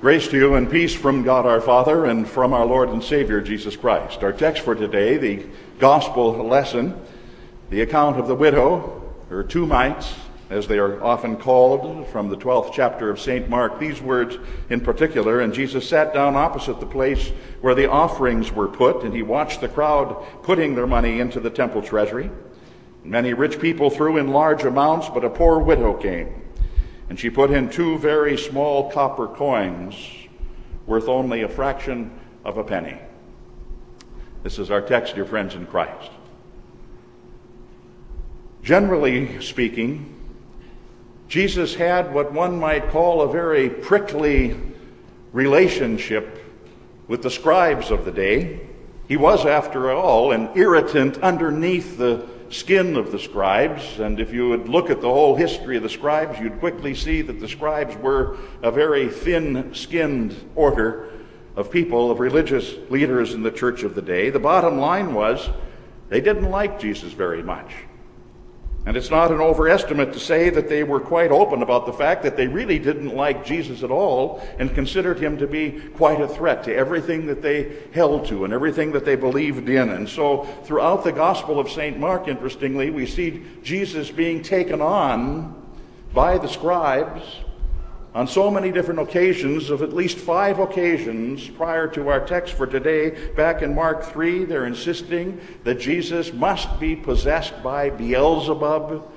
Grace to you and peace from God our Father and from our Lord and Savior Jesus Christ. Our text for today, the gospel lesson, the account of the widow, or two mites, as they are often called, from the 12th chapter of St. Mark. These words in particular, and Jesus sat down opposite the place where the offerings were put, and he watched the crowd putting their money into the temple treasury. Many rich people threw in large amounts, but a poor widow came and she put in two very small copper coins worth only a fraction of a penny. This is our text, dear friends in Christ. Generally speaking, Jesus had what one might call a very prickly relationship with the scribes of the day. He was, after all, an irritant underneath the skin of the scribes. And if you would look at the whole history of the scribes, you'd quickly see that the scribes were a very thin skinned order of people, of religious leaders in the church of the day. The bottom line was they didn't like Jesus very much. And it's not an overestimate to say that they were quite open about the fact that they really didn't like Jesus at all and considered him to be quite a threat to everything that they held to and everything that they believed in. And so, throughout the Gospel of St. Mark, interestingly, we see Jesus being taken on by the scribes on so many different occasions, of at least five occasions prior to our text for today, back in Mark 3, they're insisting that Jesus must be possessed by Beelzebub,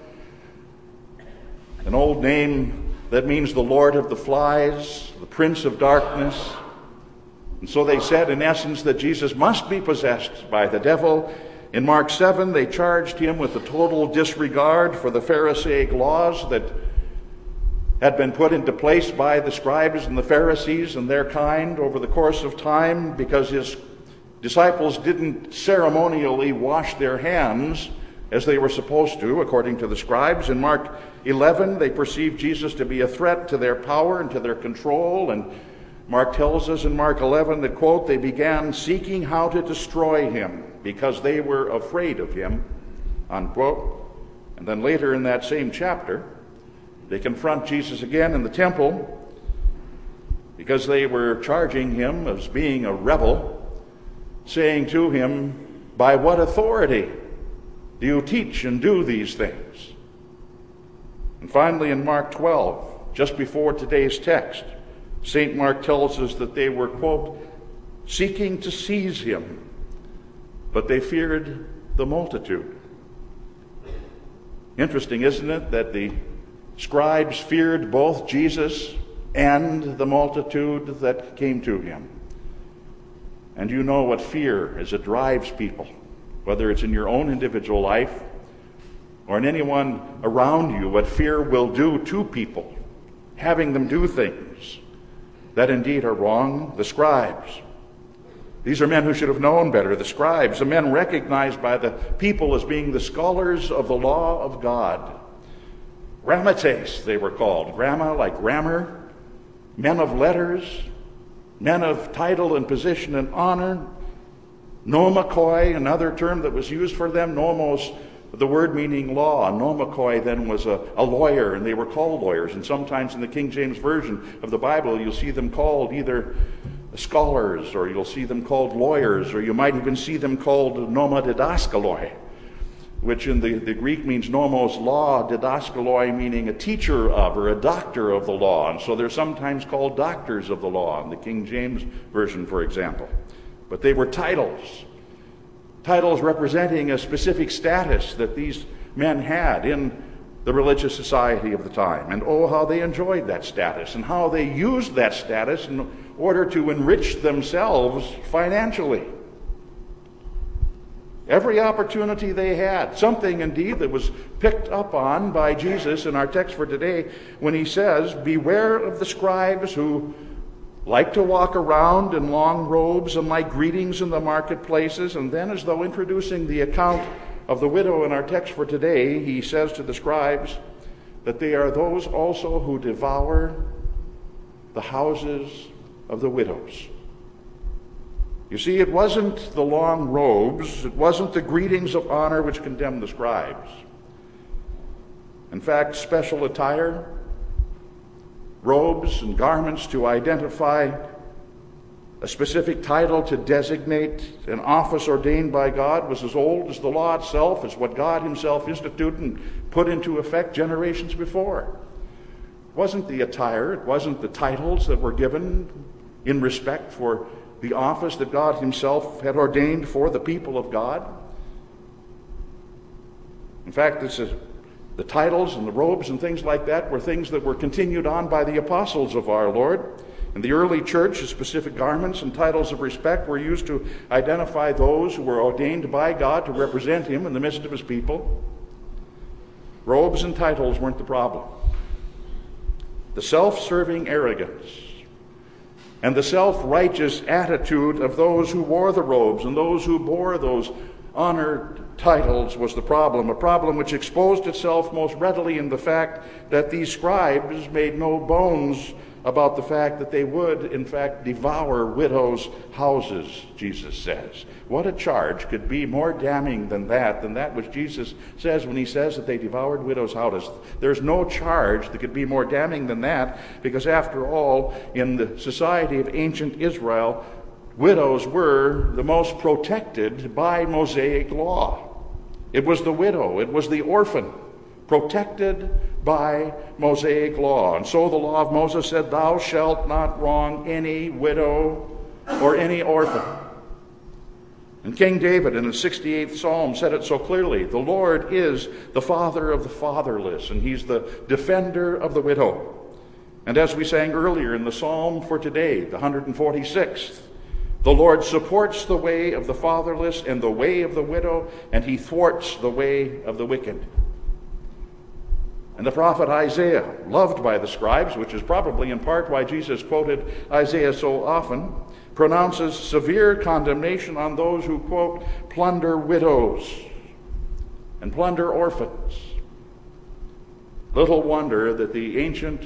an old name that means the Lord of the Flies, the Prince of Darkness. And so they said, in essence, that Jesus must be possessed by the devil. In Mark 7, they charged him with a total disregard for the Pharisaic laws that had been put into place by the scribes and the Pharisees and their kind over the course of time because his disciples didn't ceremonially wash their hands as they were supposed to, according to the scribes. In Mark 11, they perceived Jesus to be a threat to their power and to their control. And Mark tells us in Mark 11 that, quote, they began seeking how to destroy him because they were afraid of him, unquote. And then later in that same chapter, they confront Jesus again in the temple because they were charging him as being a rebel, saying to him, By what authority do you teach and do these things? And finally, in Mark 12, just before today's text, St. Mark tells us that they were, quote, seeking to seize him, but they feared the multitude. Interesting, isn't it, that the Scribes feared both Jesus and the multitude that came to him. And you know what fear is it drives people, whether it's in your own individual life or in anyone around you, what fear will do to people, having them do things that indeed are wrong. The scribes. These are men who should have known better. The scribes, the men recognized by the people as being the scholars of the law of God. Grammates, they were called. Gramma, like grammar, men of letters, men of title and position and honor. Nomikoi, another term that was used for them. Nomos, the word meaning law. Nomikoi then was a, a lawyer, and they were called lawyers. And sometimes in the King James Version of the Bible, you'll see them called either scholars, or you'll see them called lawyers, or you might even see them called nomodidaskaloi which in the, the Greek means nomos law, didaskaloi meaning a teacher of or a doctor of the law. And so they're sometimes called doctors of the law in the King James Version, for example. But they were titles, titles representing a specific status that these men had in the religious society of the time. And oh, how they enjoyed that status and how they used that status in order to enrich themselves financially. Every opportunity they had. Something indeed that was picked up on by Jesus in our text for today when he says, Beware of the scribes who like to walk around in long robes and like greetings in the marketplaces. And then, as though introducing the account of the widow in our text for today, he says to the scribes that they are those also who devour the houses of the widows. You see, it wasn't the long robes, it wasn't the greetings of honor which condemned the scribes. In fact, special attire robes and garments to identify a specific title to designate an office ordained by God was as old as the law itself, as what God Himself instituted and put into effect generations before. It wasn't the attire, it wasn't the titles that were given in respect for the office that God Himself had ordained for the people of God. In fact, this is, the titles and the robes and things like that were things that were continued on by the apostles of our Lord. In the early church, specific garments and titles of respect were used to identify those who were ordained by God to represent Him in the midst of His people. Robes and titles weren't the problem. The self serving arrogance and the self righteous attitude of those who wore the robes and those who bore those honored titles was the problem, a problem which exposed itself most readily in the fact that these scribes made no bones about the fact that they would, in fact, devour widows' houses, Jesus says. What a charge could be more damning than that, than that which Jesus says when he says that they devoured widows' houses. There's no charge that could be more damning than that, because after all, in the society of ancient Israel, widows were the most protected by Mosaic law. It was the widow, it was the orphan protected by Mosaic law. And so the law of Moses said, Thou shalt not wrong any widow or any orphan. And King David in the 68th Psalm said it so clearly The Lord is the father of the fatherless, and he's the defender of the widow. And as we sang earlier in the psalm for today, the 146th, the Lord supports the way of the fatherless and the way of the widow, and he thwarts the way of the wicked. And the prophet Isaiah, loved by the scribes, which is probably in part why Jesus quoted Isaiah so often, pronounces severe condemnation on those who, quote, plunder widows and plunder orphans. Little wonder that the ancient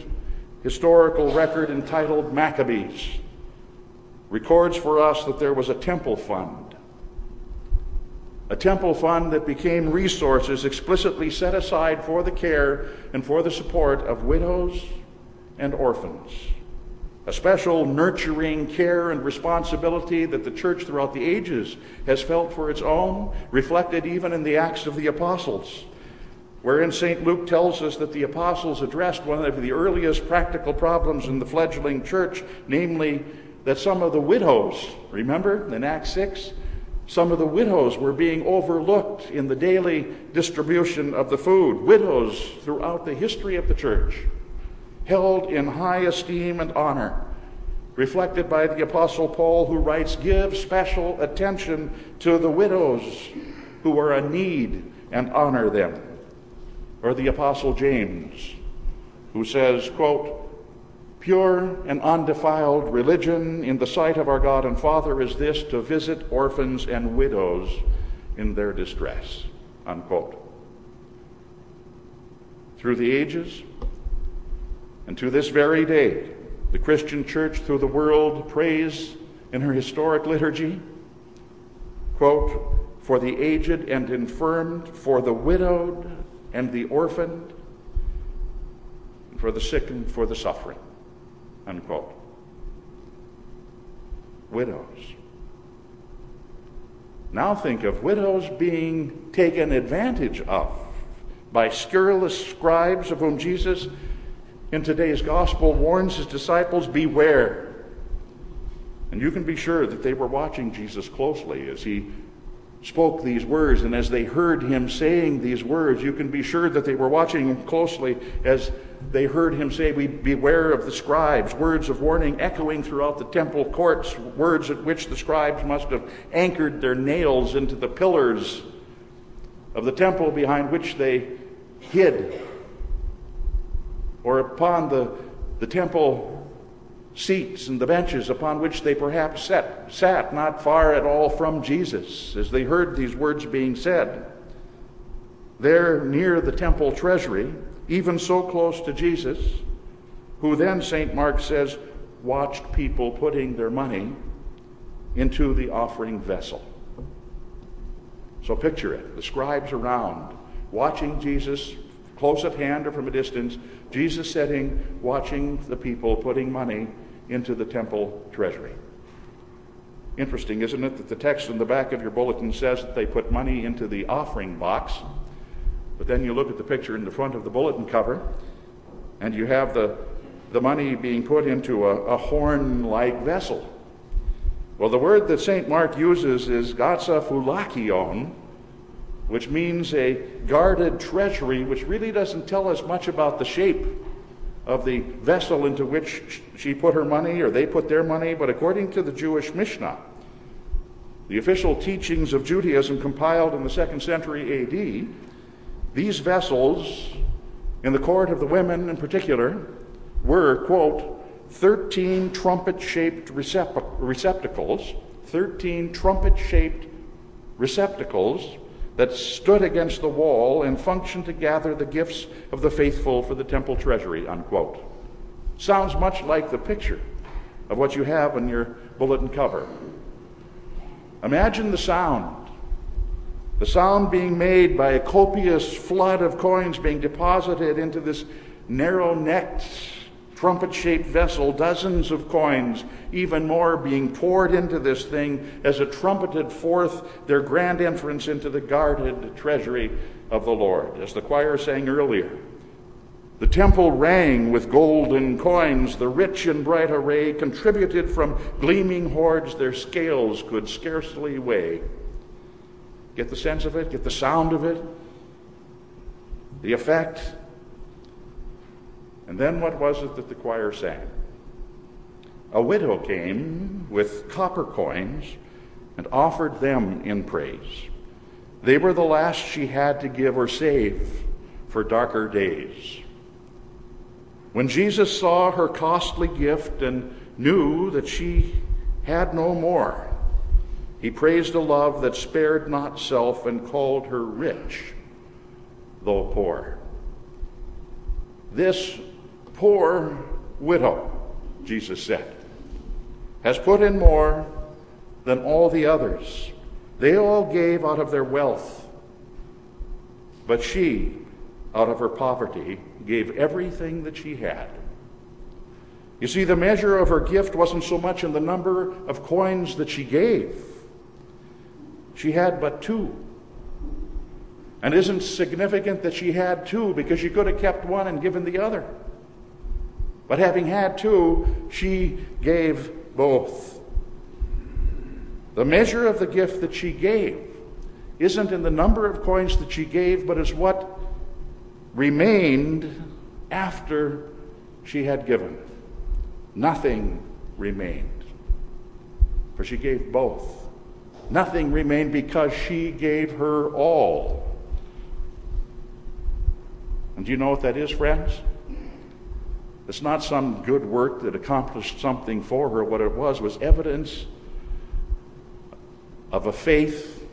historical record entitled Maccabees records for us that there was a temple fund a temple fund that became resources explicitly set aside for the care and for the support of widows and orphans. A special nurturing care and responsibility that the church throughout the ages has felt for its own, reflected even in the Acts of the Apostles, wherein St. Luke tells us that the apostles addressed one of the earliest practical problems in the fledgling church, namely that some of the widows, remember in Acts 6, some of the widows were being overlooked in the daily distribution of the food. Widows throughout the history of the church held in high esteem and honor, reflected by the Apostle Paul, who writes, Give special attention to the widows who are in need and honor them. Or the Apostle James, who says, quote, Pure and undefiled religion in the sight of our God and Father is this to visit orphans and widows in their distress. Unquote. Through the ages and to this very day, the Christian church through the world prays in her historic liturgy, quote, for the aged and infirmed, for the widowed and the orphaned, for the sick and for the suffering. Unquote. Widows. Now think of widows being taken advantage of by scurrilous scribes of whom Jesus in today's gospel warns his disciples beware. And you can be sure that they were watching Jesus closely as he spoke these words, and as they heard him saying these words, you can be sure that they were watching him closely as they heard him say, We beware of the scribes, words of warning echoing throughout the temple courts, words at which the scribes must have anchored their nails into the pillars of the temple behind which they hid, or upon the, the temple seats and the benches upon which they perhaps sat, sat not far at all from Jesus as they heard these words being said. There near the temple treasury, even so close to Jesus, who then, St. Mark says, watched people putting their money into the offering vessel. So picture it the scribes around, watching Jesus close at hand or from a distance, Jesus sitting, watching the people putting money into the temple treasury. Interesting, isn't it, that the text in the back of your bulletin says that they put money into the offering box, but then you look at the picture in the front of the bulletin cover, and you have the, the money being put into a, a horn like vessel. Well, the word that St. Mark uses is phulakion, which means a guarded treasury, which really doesn't tell us much about the shape of the vessel into which she put her money or they put their money, but according to the Jewish Mishnah, the official teachings of Judaism compiled in the second century AD, these vessels, in the court of the women in particular, were, quote, 13 trumpet shaped receptacles, 13 trumpet shaped receptacles that stood against the wall and functioned to gather the gifts of the faithful for the temple treasury, unquote. Sounds much like the picture of what you have on your bulletin cover. Imagine the sound. The sound being made by a copious flood of coins being deposited into this narrow necked trumpet shaped vessel, dozens of coins, even more being poured into this thing as it trumpeted forth their grand entrance into the guarded treasury of the Lord. As the choir sang earlier, the temple rang with golden coins, the rich and bright array contributed from gleaming hoards their scales could scarcely weigh. Get the sense of it? Get the sound of it? The effect? And then what was it that the choir sang? A widow came with copper coins and offered them in praise. They were the last she had to give or save for darker days. When Jesus saw her costly gift and knew that she had no more, he praised a love that spared not self and called her rich, though poor. This poor widow, Jesus said, has put in more than all the others. They all gave out of their wealth, but she, out of her poverty, gave everything that she had. You see, the measure of her gift wasn't so much in the number of coins that she gave. She had but two. And isn't significant that she had two because she could have kept one and given the other. But having had two, she gave both. The measure of the gift that she gave isn't in the number of coins that she gave, but is what remained after she had given. Nothing remained, for she gave both. Nothing remained because she gave her all. And do you know what that is, friends? It's not some good work that accomplished something for her. What it was was evidence of a faith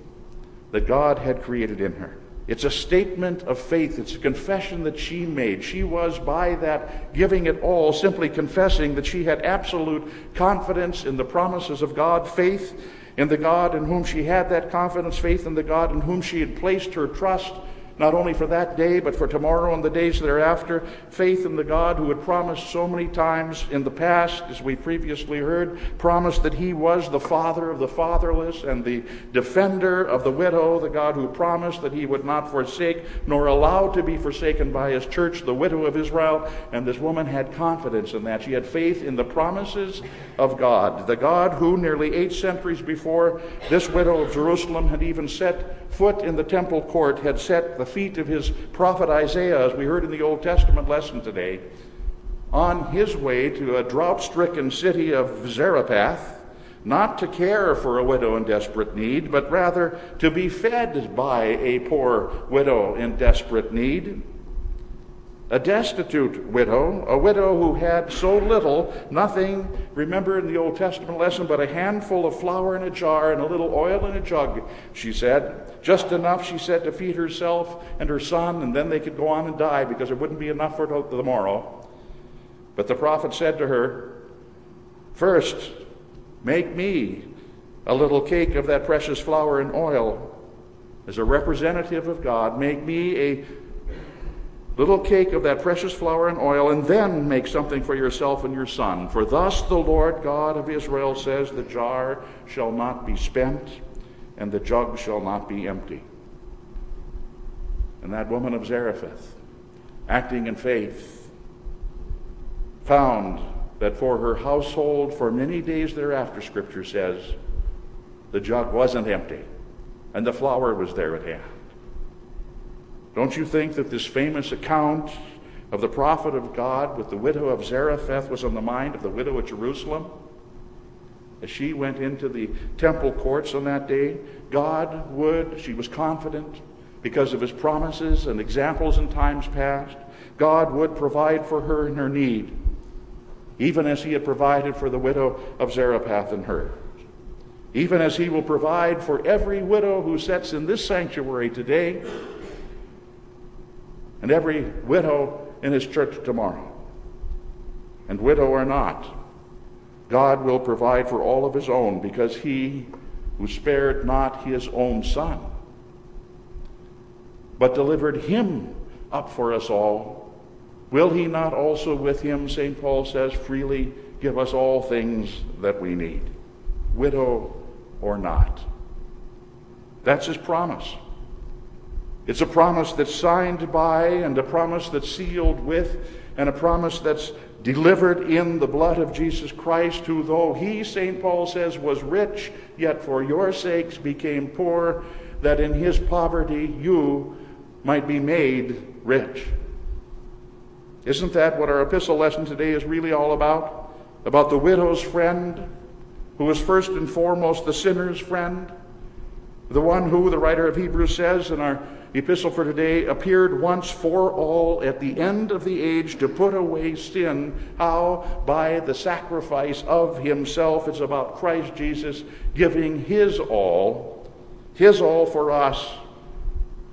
that God had created in her. It's a statement of faith. It's a confession that she made. She was, by that giving it all, simply confessing that she had absolute confidence in the promises of God, faith in the God in whom she had that confidence, faith in the God in whom she had placed her trust not only for that day, but for tomorrow and the days thereafter. Faith in the God who had promised so many times in the past, as we previously heard, promised that He was the Father of the fatherless and the defender of the widow, the God who promised that He would not forsake nor allow to be forsaken by His church, the widow of Israel. And this woman had confidence in that. She had faith in the promises of God, the God who nearly eight centuries before this widow of Jerusalem had even set foot in the temple court, had set the feet of his prophet Isaiah, as we heard in the Old Testament lesson today, on his way to a drought stricken city of Zarephath, not to care for a widow in desperate need, but rather to be fed by a poor widow in desperate need a destitute widow, a widow who had so little, nothing, remember in the Old Testament lesson, but a handful of flour in a jar and a little oil in a jug, she said. Just enough, she said, to feed herself and her son, and then they could go on and die because there wouldn't be enough for the morrow. But the prophet said to her, First, make me a little cake of that precious flour and oil as a representative of God. Make me a little cake of that precious flour and oil, and then make something for yourself and your son. For thus the Lord God of Israel says, The jar shall not be spent, and the jug shall not be empty. And that woman of Zarephath, acting in faith, found that for her household, for many days thereafter, Scripture says, the jug wasn't empty, and the flour was there at hand. Don't you think that this famous account of the prophet of God with the widow of Zarephath was on the mind of the widow at Jerusalem? As she went into the temple courts on that day, God would, she was confident, because of his promises and examples in times past, God would provide for her in her need, even as he had provided for the widow of Zarephath and her. Even as he will provide for every widow who sits in this sanctuary today and every widow in his church tomorrow. And widow or not, God will provide for all of his own because he who spared not his own son, but delivered him up for us all, will he not also with him, St. Paul says, freely give us all things that we need, widow or not? That's his promise. It's a promise that's signed by, and a promise that's sealed with, and a promise that's delivered in the blood of Jesus Christ, who, though he, St. Paul says, was rich, yet for your sakes became poor, that in his poverty you might be made rich. Isn't that what our epistle lesson today is really all about? About the widow's friend, who is first and foremost the sinner's friend, the one who, the writer of Hebrews says in our epistle for today appeared once for all at the end of the age to put away sin. How? By the sacrifice of himself. It's about Christ Jesus giving his all, his all for us.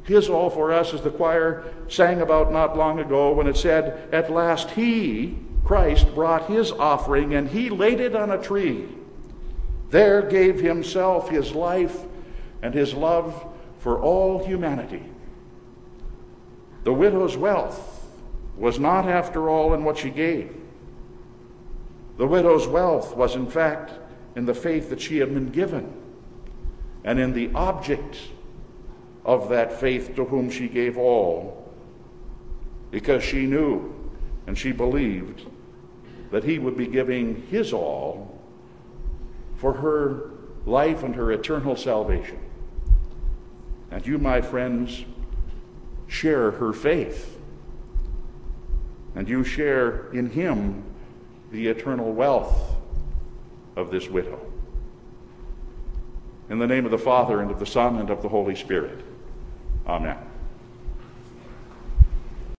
His all for us, as the choir sang about not long ago when it said, At last he, Christ, brought his offering and he laid it on a tree. There gave himself his life and his love for all humanity. The widow's wealth was not, after all, in what she gave. The widow's wealth was, in fact, in the faith that she had been given and in the object of that faith to whom she gave all, because she knew and she believed that he would be giving his all for her life and her eternal salvation. And you, my friends, share her faith. And you share in him the eternal wealth of this widow. In the name of the Father, and of the Son, and of the Holy Spirit. Amen.